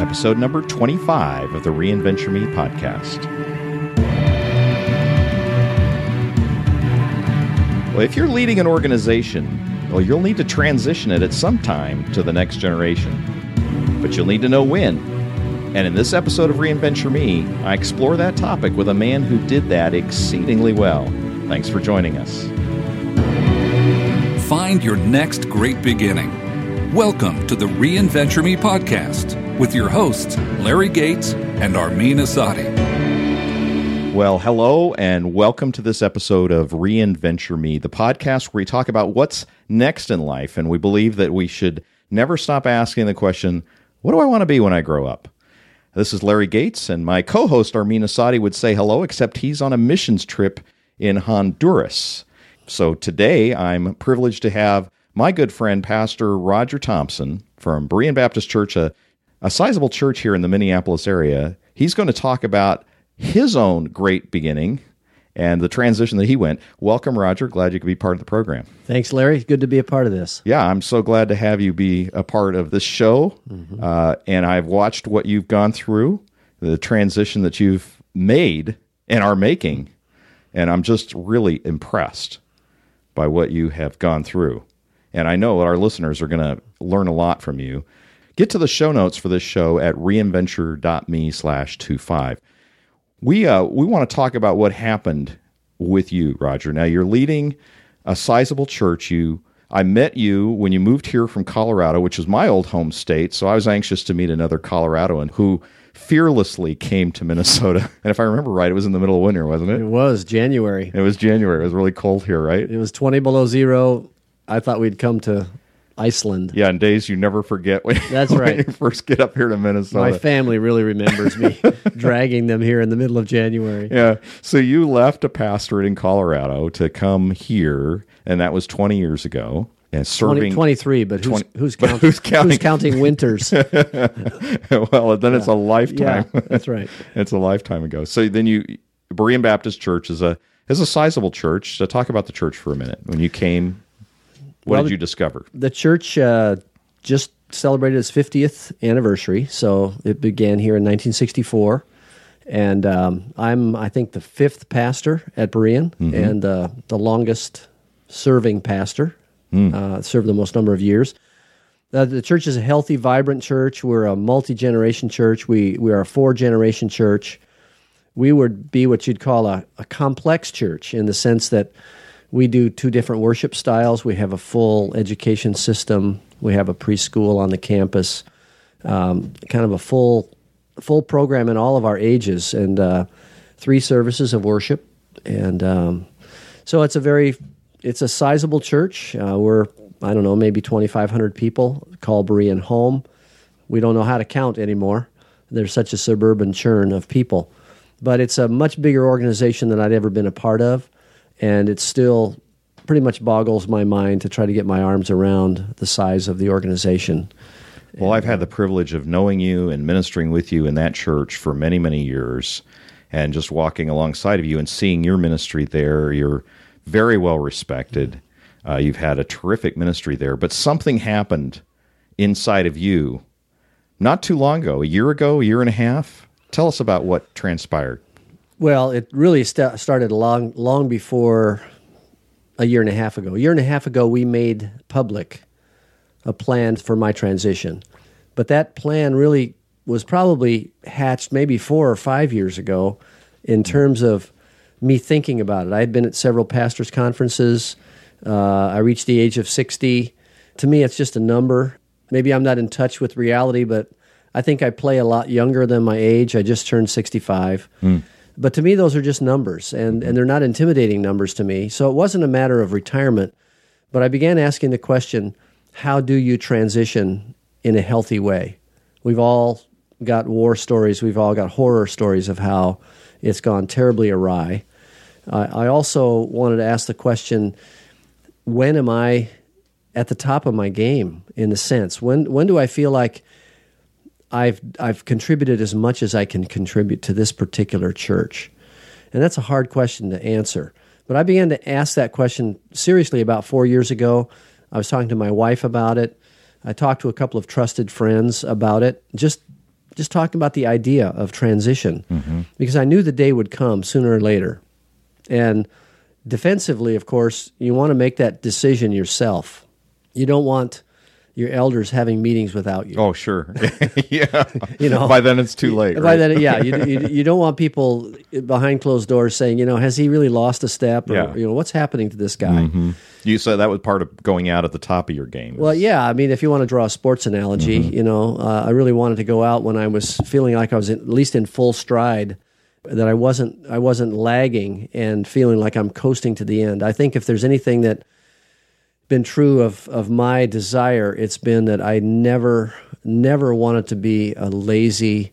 Episode number 25 of the Reinventure Me podcast. Well, if you're leading an organization, well, you'll need to transition it at some time to the next generation. But you'll need to know when. And in this episode of Reinventure Me, I explore that topic with a man who did that exceedingly well. Thanks for joining us. Find your next great beginning. Welcome to the Reinventure Me podcast with your hosts, Larry Gates and Armin Asadi. Well, hello, and welcome to this episode of Reinventure Me, the podcast where we talk about what's next in life. And we believe that we should never stop asking the question, What do I want to be when I grow up? This is Larry Gates, and my co host Armin Asadi would say hello, except he's on a missions trip in Honduras. So today I'm privileged to have my good friend, Pastor Roger Thompson from Berean Baptist Church, a, a sizable church here in the Minneapolis area. He's going to talk about his own great beginning and the transition that he went. Welcome, Roger. Glad you could be part of the program. Thanks, Larry. Good to be a part of this. Yeah, I'm so glad to have you be a part of this show. Mm-hmm. Uh, and I've watched what you've gone through, the transition that you've made and are making. And I'm just really impressed by what you have gone through. And I know our listeners are going to learn a lot from you. Get to the show notes for this show at reinventure.me slash 25. We, uh, we want to talk about what happened with you, Roger. Now, you're leading a sizable church. You, I met you when you moved here from Colorado, which is my old home state. So I was anxious to meet another Coloradoan who fearlessly came to Minnesota. And if I remember right, it was in the middle of winter, wasn't it? It was January. It was January. It was really cold here, right? It was 20 below zero. I thought we'd come to Iceland. Yeah, in days you never forget when, That's when right. you first get up here to Minnesota. My family really remembers me dragging them here in the middle of January. yeah. So you left a pastorate in Colorado to come here, and that was 20 years ago. And 20, serving 23, but who's, 20 who's, but who's counting? who's counting winters? well, then it's a lifetime. yeah, that's right. it's a lifetime ago. So then you Berean Baptist Church is a is a sizable church. So talk about the church for a minute. When you came, what Well, did you discover? The church uh, just celebrated its 50th anniversary, so it began here in 1964. And um, I'm, I think, the fifth pastor at Berean and uh, the longest serving pastor, uh, served the most number of years. Uh, the church is a healthy, vibrant church. We're a multi generation church. We, we are a four generation church. We would be what you'd call a, a complex church in the sense that we do two different worship styles. We have a full education system. We have a preschool on the campus, um, kind of a full full program in all of our ages, and uh, three services of worship. And um, so it's a very it's a sizable church. Uh, we're I don't know maybe twenty five hundred people. Call Berean home. We don't know how to count anymore. There's such a suburban churn of people, but it's a much bigger organization than I'd ever been a part of, and it still pretty much boggles my mind to try to get my arms around the size of the organization. Well, I've had the privilege of knowing you and ministering with you in that church for many, many years, and just walking alongside of you and seeing your ministry there. You're very well respected. Uh, you've had a terrific ministry there, but something happened inside of you not too long ago, a year ago, a year and a half. Tell us about what transpired. Well, it really sta started long, long before a year and a half ago. A year and a half ago, we made public a plan for my transition, but that plan really was probably hatched maybe four or five years ago, in terms of me thinking about it. I had been at several pastors' conferences. Uh, I reached the age of sixty. To me, it's just a number. Maybe I'm not in touch with reality, but I think I play a lot younger than my age. I just turned 65. But to me, those are just numbers, and, and they're not intimidating numbers to me. So it wasn't a matter of retirement, but I began asking the question how do you transition in a healthy way? We've all got war stories, we've all got horror stories of how it's gone terribly awry. I also wanted to ask the question when am I at the top of my game in a sense? When, when do I feel like I've, I've contributed as much as I can contribute to this particular church? And that's a hard question to answer. But I began to ask that question seriously about four years ago. I was talking to my wife about it. I talked to a couple of trusted friends about it. Just just talking about the idea of transition mm-hmm. because I knew the day would come sooner or later. And defensively, of course, you want to make that decision yourself. You don't want your elders having meetings without you. Oh, sure. yeah. you know, by then it's too late. By right? then, yeah. You, you, you, don't want people behind closed doors saying, you know, has he really lost a step? Or, yeah. you know, what's happening to this guy? Mm-hmm. You said that was part of going out at the top of your game. Well, yeah. I mean, if you want to draw a sports analogy, mm-hmm. you know, uh, I really wanted to go out when I was feeling like I was at least in full stride that I wasn't I wasn't lagging and feeling like I'm coasting to the end. I think if there's anything that been true of, of my desire, it's been that I never, never wanted to be a lazy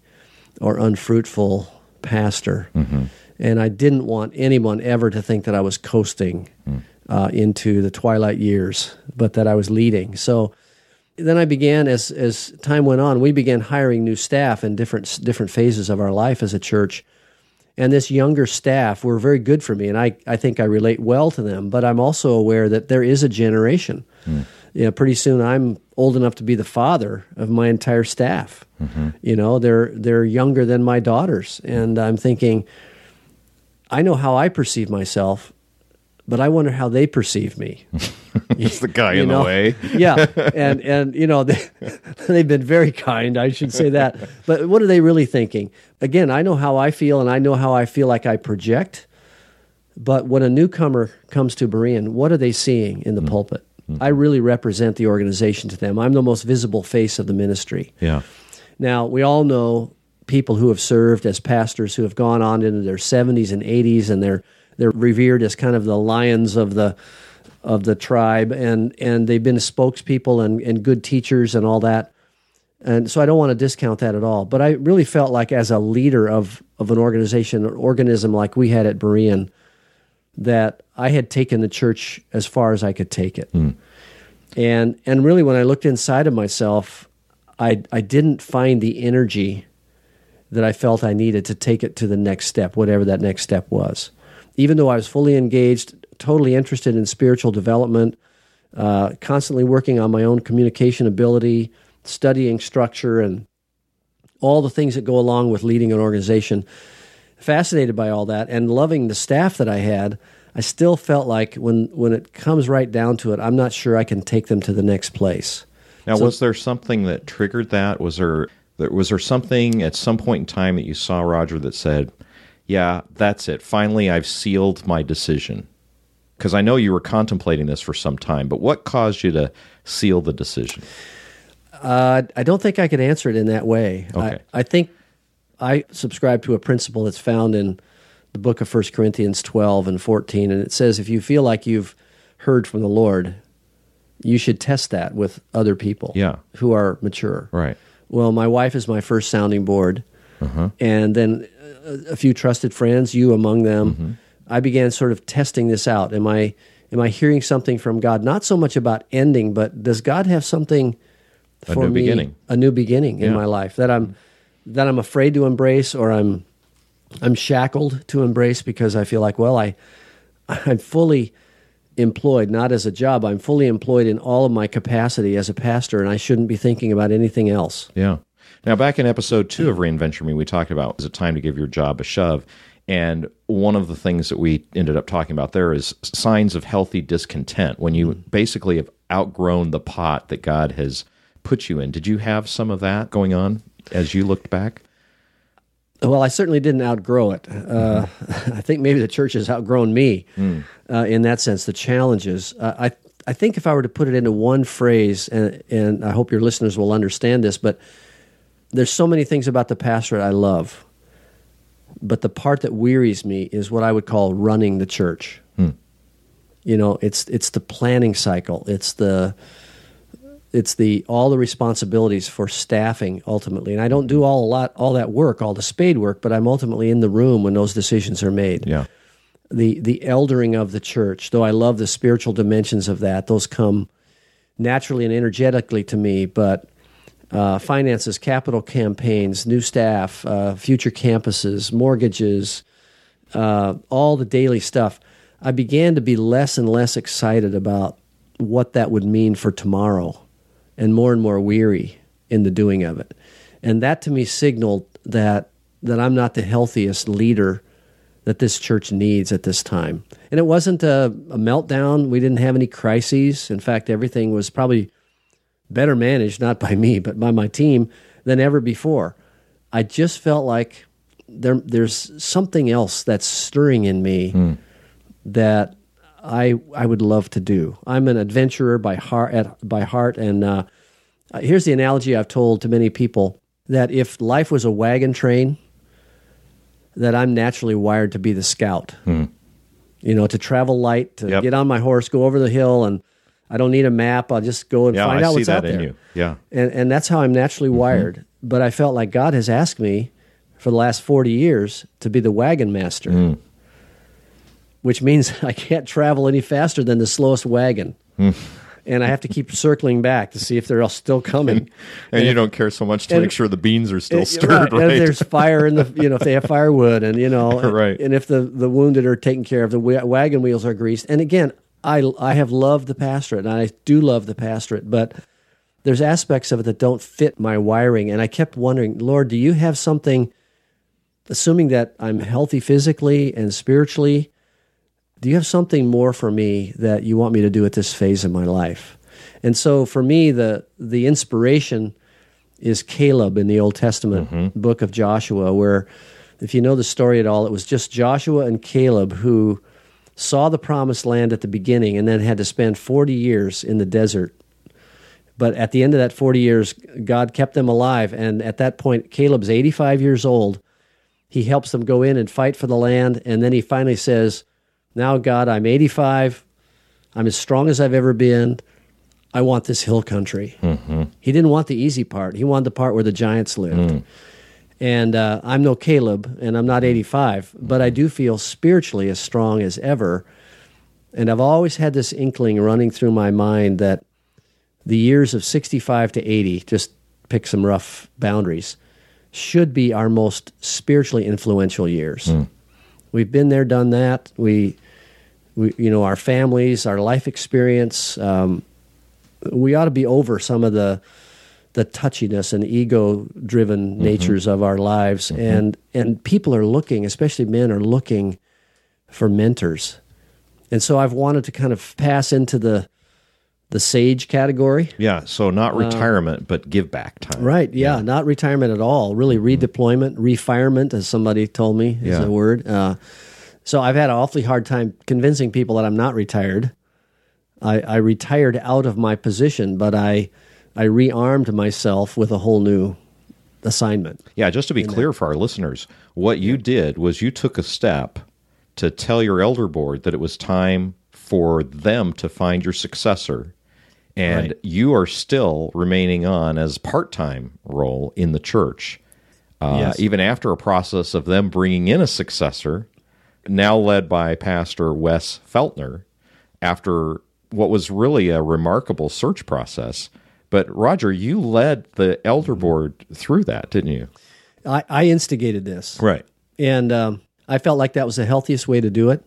or unfruitful pastor. Mm-hmm. And I didn't want anyone ever to think that I was coasting mm. uh, into the twilight years, but that I was leading. So then I began, as, as time went on, we began hiring new staff in different, different phases of our life as a church and this younger staff were very good for me, and I, I think I relate well to them. But I'm also aware that there is a generation. Mm. You know, pretty soon I'm old enough to be the father of my entire staff. Mm-hmm. You know, they're they're younger than my daughters, and I'm thinking, I know how I perceive myself, but I wonder how they perceive me. It's the guy in know? the way. yeah, and and you know they, they've been very kind. I should say that. But what are they really thinking? Again, I know how I feel, and I know how I feel like I project. But when a newcomer comes to Berean, what are they seeing in the mm-hmm. pulpit? Mm-hmm. I really represent the organization to them. I'm the most visible face of the ministry. Yeah. Now we all know people who have served as pastors who have gone on into their 70s and 80s, and they're they're revered as kind of the lions of the of the tribe, and and they've been spokespeople and, and good teachers and all that. And so I don't want to discount that at all. But I really felt like as a leader of of an organization, an organism like we had at Berean, that I had taken the church as far as I could take it. Mm. And and really when I looked inside of myself, I I didn't find the energy that I felt I needed to take it to the next step, whatever that next step was even though I was fully engaged, totally interested in spiritual development, uh, constantly working on my own communication ability, studying structure, and all the things that go along with leading an organization. Fascinated by all that and loving the staff that I had, I still felt like when, when it comes right down to it, I'm not sure I can take them to the next place. Now, so, was there something that triggered that? Was there was there something at some point in time that you saw Roger that said, yeah, that's it. Finally, I've sealed my decision. Because I know you were contemplating this for some time, but what caused you to seal the decision? Uh, I don't think I could answer it in that way. Okay. I, I think I subscribe to a principle that's found in the book of 1 Corinthians 12 and 14, and it says if you feel like you've heard from the Lord, you should test that with other people yeah. who are mature. Right. Well, my wife is my first sounding board. Uh-huh. And then a few trusted friends, you among them, mm-hmm. I began sort of testing this out. Am I am I hearing something from God? Not so much about ending, but does God have something for me, beginning. a new beginning in my life that I'm that I'm afraid to embrace, or I'm I'm shackled to embrace because I feel like, well, I I'm fully employed, not as a job. I'm fully employed in all of my capacity as a pastor, and I shouldn't be thinking about anything else. Yeah. Now, back in episode two of Reinventure Me, we talked about is it time to give your job a shove? And one of the things that we ended up talking about there is signs of healthy discontent when you basically have outgrown the pot that God has put you in. Did you have some of that going on as you looked back? Well, I certainly didn't outgrow it. Uh, I think maybe the church has outgrown me mm. uh, in that sense. The challenges. Uh, I I think if I were to put it into one phrase, and, and I hope your listeners will understand this, but there's so many things about the pastorate I love, but the part that wearies me is what I would call running the church. Hmm. You know, it's it's the planning cycle. It's the it's the all the responsibilities for staffing ultimately. And I don't do all a lot all that work, all the spade work, but I'm ultimately in the room when those decisions are made. Yeah. The the eldering of the church, though I love the spiritual dimensions of that, those come naturally and energetically to me, but uh, finances, capital campaigns, new staff, uh, future campuses, mortgages, uh, all the daily stuff. I began to be less and less excited about what that would mean for tomorrow and more and more weary in the doing of it. And that to me signaled that that I'm not the healthiest leader that this church needs at this time. And it wasn't a, a meltdown. We didn't have any crises. In fact, everything was probably better managed, not by me, but by my team than ever before. I just felt like there, there's something else that's stirring in me that I I would love to do. I'm an adventurer by heart, at, by heart, and uh, here's the analogy I've told to many people that if life was a wagon train, that I'm naturally wired to be the scout. You know, to travel light, to Yep. get on my horse, go over the hill, and I don't need a map. I'll just go and Yeah, find I out see what's that out in you. Yeah. And and that's how I'm naturally mm-hmm. wired. But I felt like God has asked me for the last 40 years to be the wagon master. Mm. Which means I can't travel any faster than the slowest wagon. Hmm. and I have to keep circling back to see if they're all still coming. And, you don't care so much to and- make sure the beans are still It- stirred, right. right? And if there's fire in the, you know, if they have firewood, and you know, Right. and if the the wounded are taken care of, the wagon wheels are greased. And again, I I have loved the pastorate, and I do love the pastorate, but there's aspects of it that don't fit my wiring, and I kept wondering, Lord, do you have something? Assuming that I'm healthy physically and spiritually, do you have something more for me that you want me to do at this phase of my life? And so for me, the the inspiration is Caleb in the Old Testament mm-hmm. book of Joshua, where if you know the story at all, it was just Joshua and Caleb who saw the promised land at the beginning and then had to spend 40 years in the desert. But at the end of that 40 years, God kept them alive. And at that point, Caleb's 85 years old. He helps them go in and fight for the land. And then he finally says, Now, God, I'm 85. I'm as strong as I've ever been. I want this hill country. Mm-hmm. He didn't want the easy part. He wanted the part where the giants lived. Mm. And uh, I'm no Caleb, and I'm not 85, but I do feel spiritually as strong as ever. And I've always had this inkling running through my mind that the years of 65 to 80, just pick some rough boundaries, should be our most spiritually influential years. We've been there, done that. We, we, you know, our families, our life experience. Um, we ought to be over some of the the touchiness and ego driven natures of our lives. And and people are looking especially men are looking for mentors. And so i've wanted to kind of pass into the the sage category. Yeah. So not retirement, but give back time. Uh, right yeah, not retirement at all. Really redeployment refirement as somebody told me is Yeah. a word. Uh, so i've had an awfully hard time convincing people that i'm not retired. I, I retired out of my position but i i rearmed myself with a whole new assignment Yeah, just to be clear for our listeners, what you did was you took a step to tell your elder board that it was time for them to find your successor. And Right. you are still remaining on as part-time role in the church. Uh, Yes. even after a process of them bringing in a successor, now led by Pastor Wes Feltner, after what was really a remarkable search process. But Roger, you led the elder board through that, didn't you? I, I instigated this Right. and um, I felt like that was the healthiest way to do it.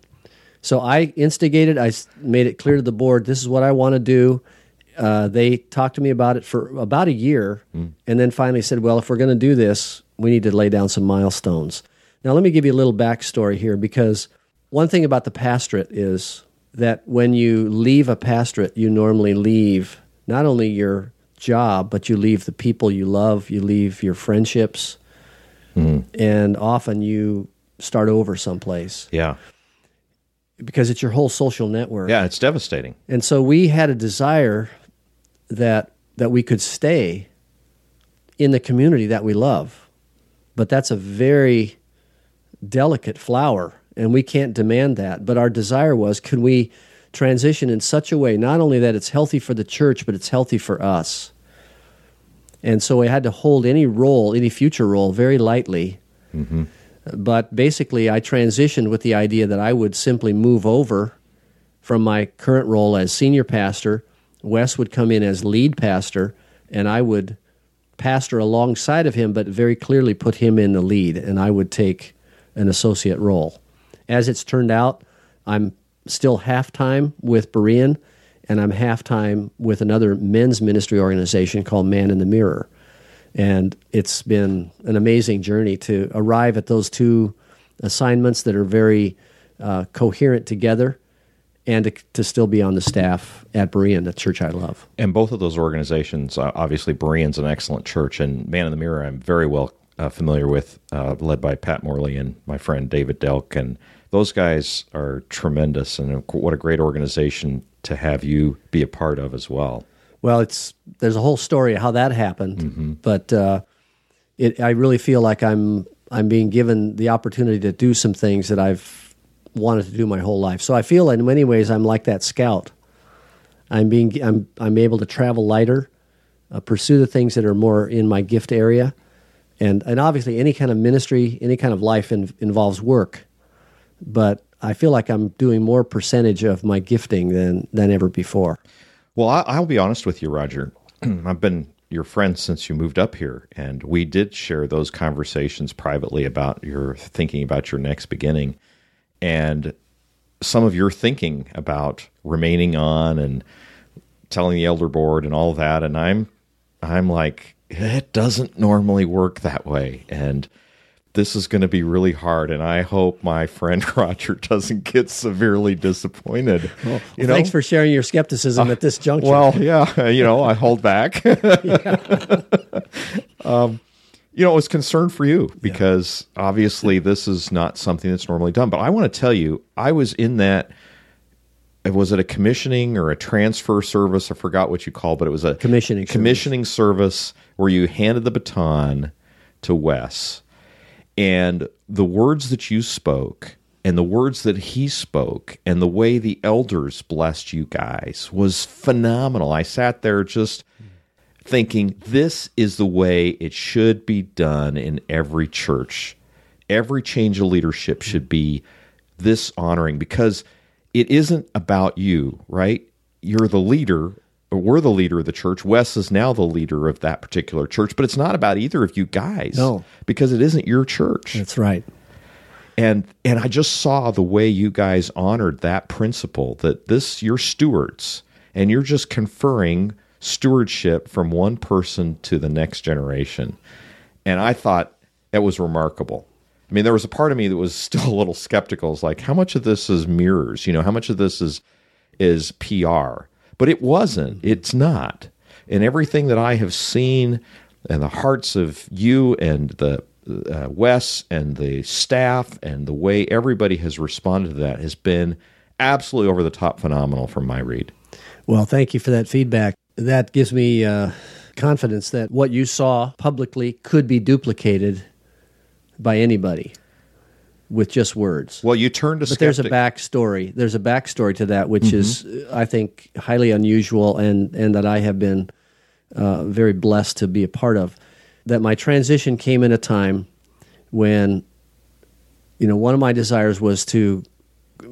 So I instigated. I made it clear to the board. This is what I want to do. Uh, they talked to me about it for about a year, and then finally said, "Well, if we're going to do this, we need to lay down some milestones." Now, let me give you a little backstory here, because one thing about the pastorate is that when you leave a pastorate, you normally leave not only your job, but you leave the people you love, you leave your friendships, mm-hmm. and often you start over someplace Yeah. because it's your whole social network. Yeah, it's devastating. And so we had a desire that that we could stay in the community that we love. But that's a very delicate flower and we can't demand that. But our desire was could we transition in such a way, not only that it's healthy for the church, but it's healthy for us. And so I had to hold any role, any future role, very lightly. Mm-hmm. But basically, I transitioned with the idea that I would simply move over from my current role as senior pastor. Wes would come in as lead pastor, and I would pastor alongside of him, but very clearly put him in the lead, and I would take an associate role. As it's turned out, I'm still half time with Berean, and I'm half time with another men's ministry organization called Man in the Mirror. And it's been an amazing journey to arrive at those two assignments that are very uh, coherent together and to, to still be on the staff at Berean, the church I love. And both of those organizations, obviously, Berean's an excellent church, and Man in the Mirror, I'm very well uh, familiar with, uh, led by Pat Morley and my friend David Delk. And those guys are tremendous, and what a great organization to have you be a part of as well. Well, it's there's a whole story of how that happened, but uh, it, I really feel like I'm I'm being given the opportunity to do some things that I've wanted to do my whole life. So I feel in many ways I'm like that scout. I'm being I'm I'm able to travel lighter, uh, pursue the things that are more in my gift area, and and obviously any kind of ministry, any kind of life in, involves work, but I feel like I'm doing more percentage of my gifting than than ever before. Well, I, I'll be honest with you, Roger. I've been your friend since you moved up here, and we did share those conversations privately about your thinking about your next beginning, and some of your thinking about remaining on and telling the elder board and all that. And I'm, I'm like, it doesn't normally work that way, and this is going to be really hard. And I hope my friend Roger doesn't get severely disappointed. you know, Thanks for sharing your skepticism at this juncture. well, yeah, you know, I hold back. um, you know, I was concerned for you because obviously this is not something that's normally done. But I want to tell you, I was in that. Was it a commissioning or a transfer service? I forgot what you called, but it was a Commissioning service. commissioning service where you handed the baton to Wes, and the words that you spoke and the words that he spoke and the way the elders blessed you guys was phenomenal. I sat there just thinking this is the way it should be done in every church. Every change of leadership should be this honoring because it isn't about you, right? You're the leader, we're the leader of the church. Wes is now the leader of that particular church, but it's not about either of you guys. No. Because it isn't your church That's right. and and I just saw the way you guys honored that principle that this you're stewards and you're just conferring stewardship from one person to the next generation. And I thought it was remarkable. I mean, there was a part of me that was still a little skeptical. It's like, how much of this is mirrors? You know, how much of this is is PR? But it wasn't. It's not. And everything that I have seen, and the hearts of you and the uh, Wes and the staff, and the way everybody has responded to that has been absolutely over the top phenomenal from my read. Well, thank you for that feedback. That gives me uh, confidence that what you saw publicly could be duplicated by anybody with just words. Well, you turned to but there's a backstory. There's a backstory to that, which is, uh, I think, highly unusual, and and that I have been uh, very blessed to be a part of. That my transition came in a time when, you know, one of my desires was to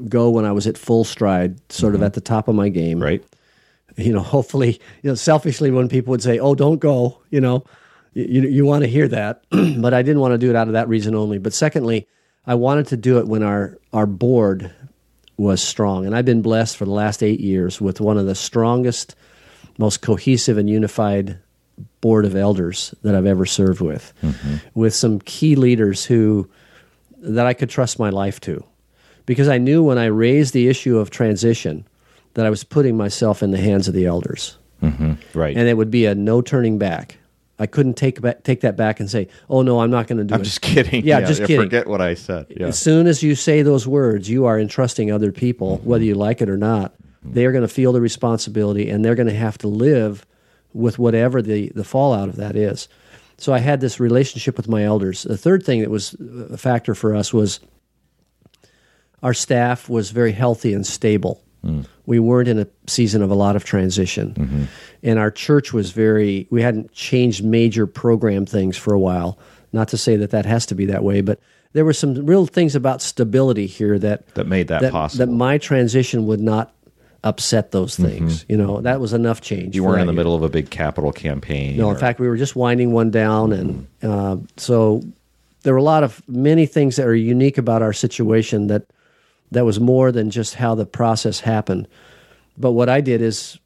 go when I was at full stride, sort of at the top of my game, right. you know, hopefully, you know, selfishly, when people would say, "Oh, don't go," you know, you you want to hear that, but I didn't want to do it out of that reason only. But secondly, I wanted to do it when our our board was strong, and I've been blessed for the last eight years with one of the strongest, most cohesive and unified board of elders that I've ever served with, mm-hmm. with some key leaders who that I could trust my life to, because I knew when I raised the issue of transition that I was putting myself in the hands of the elders, mm-hmm. Right. and it would be a no turning back. I couldn't take back, take that back and say, "Oh no, I'm not going to do it. I'm just kidding. Yeah, just kidding. Forget what I said. Yeah. As soon as you say those words, you are entrusting other people, mm-hmm. whether you like it or not. Mm-hmm. They are going to feel the responsibility, and they're going to have to live with whatever the the fallout of that is. So I had this relationship with my elders. The third thing that was a factor for us was our staff was very healthy and stable. We weren't in a season of a lot of transition. Mm-hmm. And our church was very, we hadn't changed major program things for a while. Not to say that that has to be that way, but there were some real things about stability here that That made that possible. That my transition would not upset those mm-hmm. things. You know, that was enough change. You weren't in the year. middle of a big capital campaign. No, in fact, we were just winding one down, and mm-hmm. uh, so there were a lot of many things that are unique about our situation that that was more than just how the process happened. But what I did is,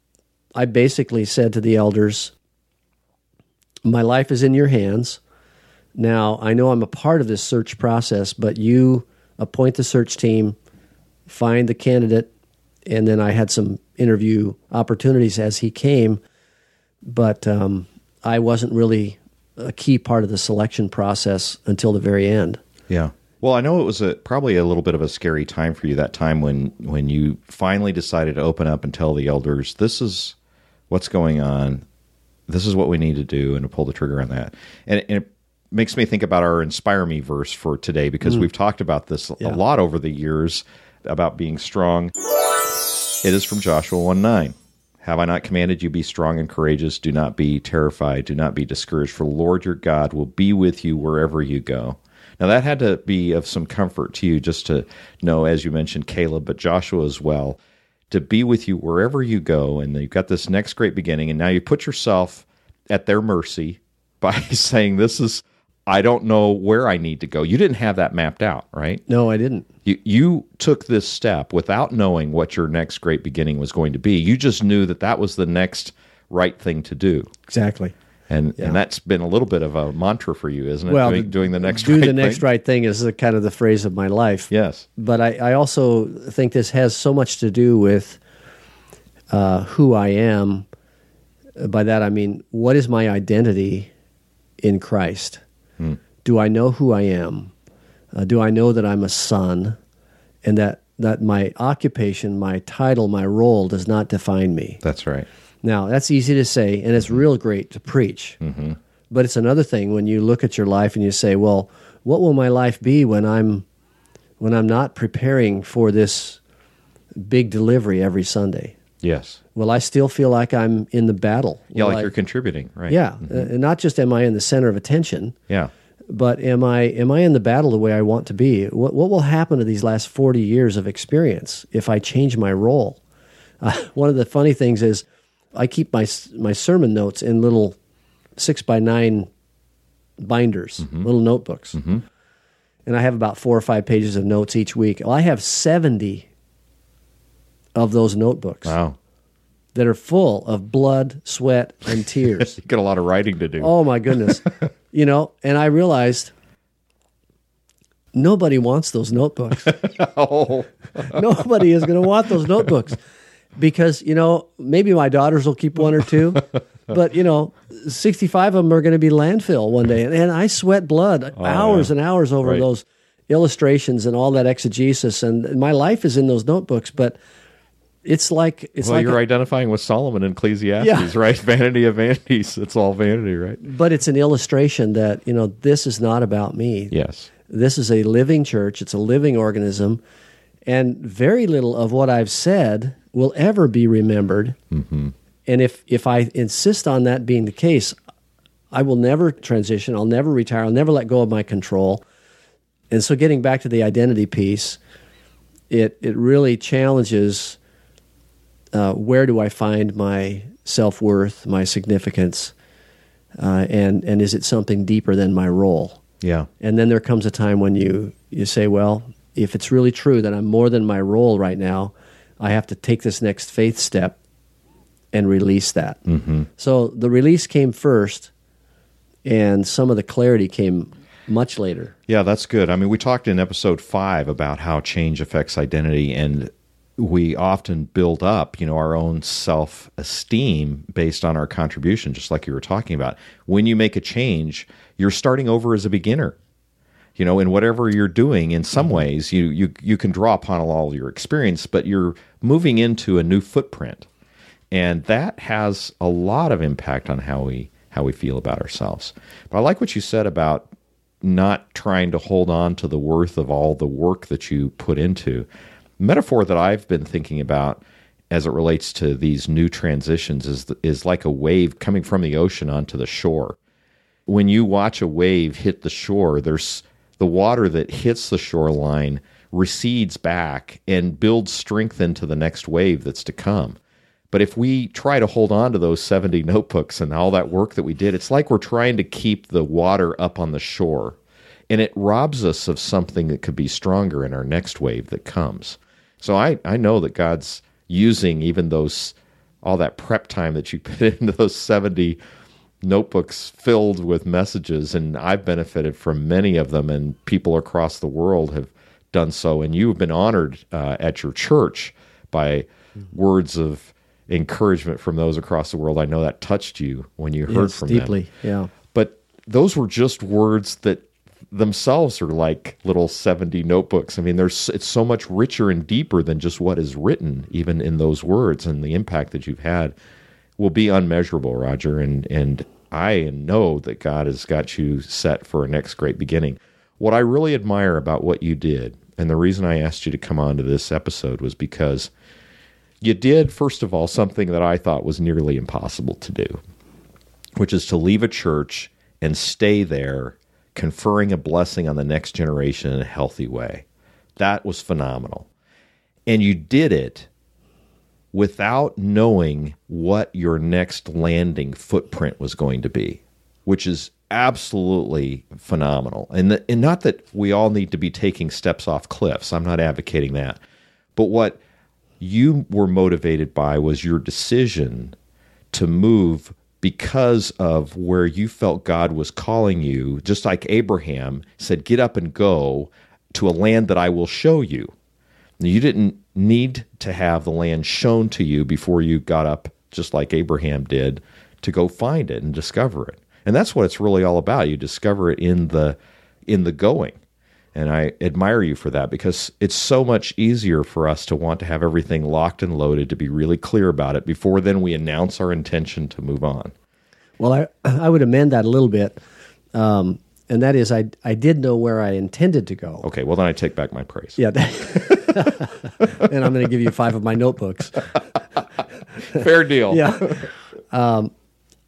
I basically said to the elders, "My life is in your hands. Now I know I'm a part of this search process, but you appoint the search team, find the candidate, and then I had some interview opportunities as he came." but um, I wasn't really a key part of the selection process until the very end. Yeah. Well, I know it was a probably a little bit of a scary time for you that time when when you finally decided to open up and tell the elders this is what's going on, this is what we need to do, and to pull the trigger on that. And, and it makes me think about our inspire me verse for today because mm. we've talked about this Yeah. a lot over the years about being strong. It is from Joshua 1 9. Have I not commanded you be strong and courageous? Do not be terrified. Do not be discouraged, for the Lord your God will be with you wherever you go. Now, that had to be of some comfort to you just to know, as you mentioned, Caleb, but Joshua as well, to be with you wherever you go. And you've got this next great beginning. And now you put yourself at their mercy by saying, This is, I don't know where I need to go. You didn't have that mapped out, right? No, I didn't. You, you took this step without knowing what your next great beginning was going to be. You just knew that that was the next right thing to do. Exactly. And, and that's been a little bit of a mantra for you, isn't it? Well, doing, doing the next do right the next thing? right thing is the kind of the phrase of my life. Yes. But I, I also think this has so much to do with uh, who I am. By that I mean, what is my identity in Christ? Do I know who I am? Uh, do I know that I'm a son, and that that my occupation, my title, my role does not define me? That's right. Now, that's easy to say, and it's real great to preach. Mm-hmm. But it's another thing when you look at your life and you say, "Well, what will my life be when I'm when I'm not preparing for this big delivery every Sunday? Yes. Will I still feel like I'm in the battle? Yeah, Will like I- you're contributing, right? yeah, uh, and not just am I in the center of attention, Yeah. but am I am I in the battle the way I want to be? What what will happen to these last forty years of experience if I change my role? Uh, one of the funny things is I keep my my sermon notes in little six by nine binders, mm-hmm. little notebooks, mm-hmm. and I have about four or five pages of notes each week. Well, I have seventy of those notebooks Wow. that are full of blood, sweat, and tears. You got a lot of writing to do. Oh my goodness. you know, and I realized nobody wants those notebooks. Oh. nobody is going to want those notebooks because, you know, maybe my daughters will keep one or two, but, you know, 65 of them are going to be landfill one day. And, and I sweat blood oh, hours and hours over Oh, Right. those illustrations and all that exegesis. And my life is in those notebooks, but it's like, it's well, like, you're a- identifying with Solomon in Ecclesiastes, Yeah. right? Vanity of vanities. It's all vanity, right? but it's an illustration that, you know, this is not about me. Yes. This is a living church, it's a living organism, and very little of what I've said will ever be remembered. Mm-hmm. And if, if I insist on that being the case, I will never transition, I'll never retire, I'll never let go of my control. And so, getting back to the identity piece, it, it really challenges uh, where do I find my self worth, my significance, uh, and, and is it something deeper than my role? Yeah. And then there comes a time when you, you say, well, if it's really true that I'm more than my role right now, I have to take this next faith step and release that. Mm-hmm. So the release came first, and some of the clarity came much later. Yeah, that's good. I mean, we talked in episode five about how change affects identity, and we often build up, you know, our own self esteem based on our contribution, just like you were talking about. When you make a change, you're starting over as a beginner. You know, in whatever you're doing, in some mm-hmm. ways, you you you can draw upon all your experience, but you're moving into a new footprint, and that has a lot of impact on how we how we feel about ourselves. But I like what you said about not trying to hold on to the worth of all the work that you put into metaphor that I've been thinking about as it relates to these new transitions is is like a wave coming from the ocean onto the shore. When you watch a wave hit the shore, there's the water that hits the shoreline recedes back and builds strength into the next wave that's to come. But if we try to hold on to those 70 notebooks and all that work that we did, it's like we're trying to keep the water up on the shore. And it robs us of something that could be stronger in our next wave that comes. So I, I know that God's using even those all that prep time that you put into those 70 notebooks filled with messages and I've benefited from many of them and people across the world have done so and you have been honored uh, at your church by words of encouragement from those across the world. I know that touched you when you heard Yes, from deeply. them. Yeah. But those were just words that themselves are like little 70 notebooks. I mean, there's it's so much richer and deeper than just what is written even in those words and the impact that you've had will be unmeasurable, Roger, and and I know that God has got you set for a next great beginning. What I really admire about what you did, and the reason I asked you to come on to this episode was because you did, first of all, something that I thought was nearly impossible to do, which is to leave a church and stay there, conferring a blessing on the next generation in a healthy way. That was phenomenal. And you did it without knowing what your next landing footprint was going to be, which is absolutely phenomenal. And, the, and not that we all need to be taking steps off cliffs. I'm not advocating that. But what you were motivated by was your decision to move because of where you felt God was calling you, just like Abraham said, Get up and go to a land that I will show you. You didn't need to have the land shown to you before you got up, just like Abraham did, to go find it and discover it. And that's what it's really all about. You discover it in the in the going. And I admire you for that because it's so much easier for us to want to have everything locked and loaded to be really clear about it before then we announce our intention to move on. Well, I I would amend that a little bit, um, and that is I I did know where I intended to go. Okay, well then I take back my praise. Yeah, and I'm going to give you five of my notebooks. Fair deal. Yeah, um,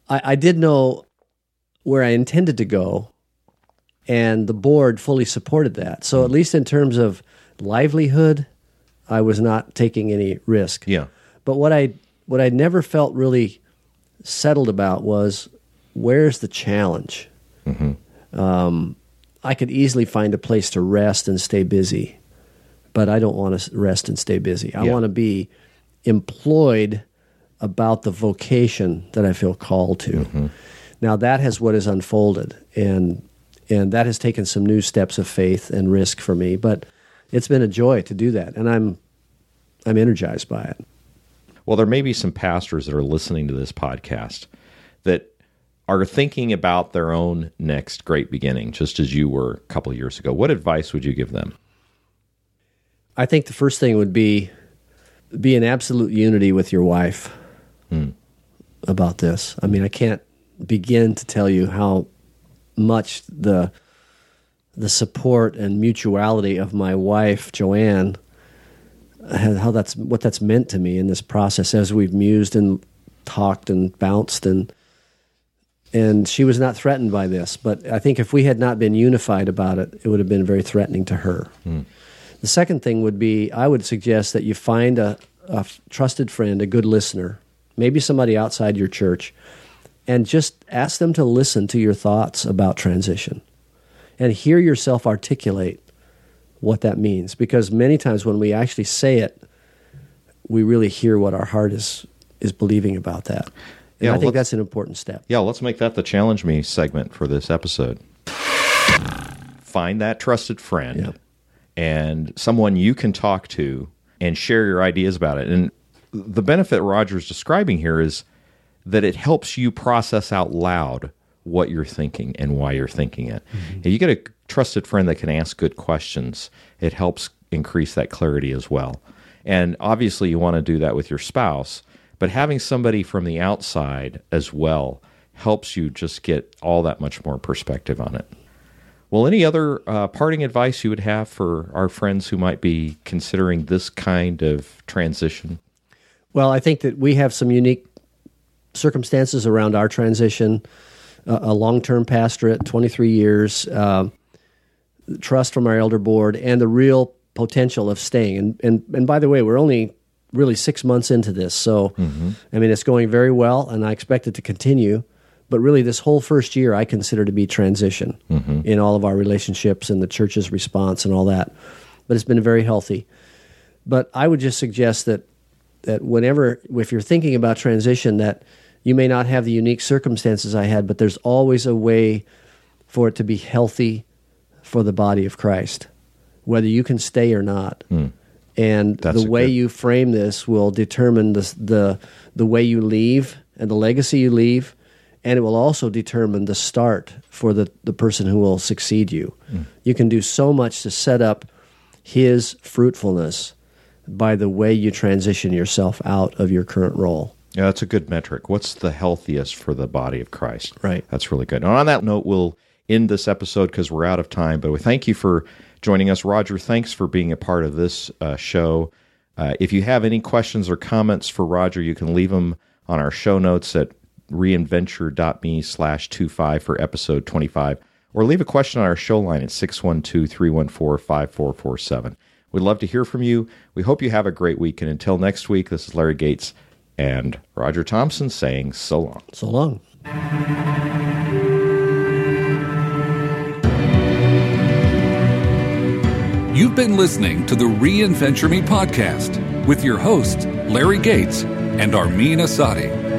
I, I did know where I intended to go, and the board fully supported that. So at least in terms of livelihood, I was not taking any risk. Yeah. But what I what I never felt really settled about was where's the challenge. Um, I could easily find a place to rest and stay busy, but I don't want to rest and stay busy. I Yeah. want to be employed about the vocation that I feel called to. Mm-hmm. Now that has what has unfolded, and and that has taken some new steps of faith and risk for me. But it's been a joy to do that, and I'm I'm energized by it. Well, there may be some pastors that are listening to this podcast that are thinking about their own next great beginning, just as you were a couple of years ago. What advice would you give them? I think the first thing would be be in absolute unity with your wife hmm. about this. I mean, I can't begin to tell you how much the the support and mutuality of my wife Joanne how how that's what that's meant to me in this process as we've mused and talked and bounced and and she was not threatened by this but i think if we had not been unified about it it would have been very threatening to her hmm. The second thing would be I would suggest that you find a trusted friend, a good listener, maybe somebody outside your church, and just ask them to listen to your thoughts about transition and hear yourself articulate what that means. Because many times when we actually say it, we really hear what our heart is, is believing about that. And Yeah, I think that's an important step. Yeah, let's make that the challenge me segment for this episode. Find that trusted friend Yep. And someone you can talk to and share your ideas about it. And the benefit Roger's describing here is that it helps you process out loud what you're thinking and why you're thinking it. Mm-hmm. If you get a trusted friend that can ask good questions, it helps increase that clarity as well. And obviously, you want to do that with your spouse, but having somebody from the outside as well helps you just get all that much more perspective on it. Well, any other uh, parting advice you would have for our friends who might be considering this kind of transition? Well, I think that we have some unique circumstances around our transition. Uh, a long term pastorate, 23 years, uh, trust from our elder board, and the real potential of staying. And, and, and by the way, we're only really six months into this. So, mm-hmm. I mean, it's going very well, and I expect it to continue. But really, this whole first year I consider to be transition mm-hmm. in all of our relationships and the church's response and all that. But it's been very healthy. But I would just suggest that that whenever, if you're thinking about transition, that you may not have the unique circumstances I had, but there's always a way for it to be healthy for the body of Christ, whether you can stay or not. Mm. And That's the way good... you frame this will determine the, the the way you leave and the legacy you leave and it will also determine the start for the, the person who will succeed you. Mm. You can do so much to set up his fruitfulness by the way you transition yourself out of your current role. Yeah, that's a good metric. What's the healthiest for the body of Christ? Right. That's really good. And on that note, we'll end this episode because we're out of time. But we thank you for joining us. Roger, thanks for being a part of this uh, show. Uh, if you have any questions or comments for Roger, you can leave them on our show notes at reinventure.me slash 25 for episode 25, or leave a question on our show line at 612 314 5447. We'd love to hear from you. We hope you have a great week. And until next week, this is Larry Gates and Roger Thompson saying so long. So long. You've been listening to the Reinventure Me podcast with your hosts, Larry Gates and Armin Asadi.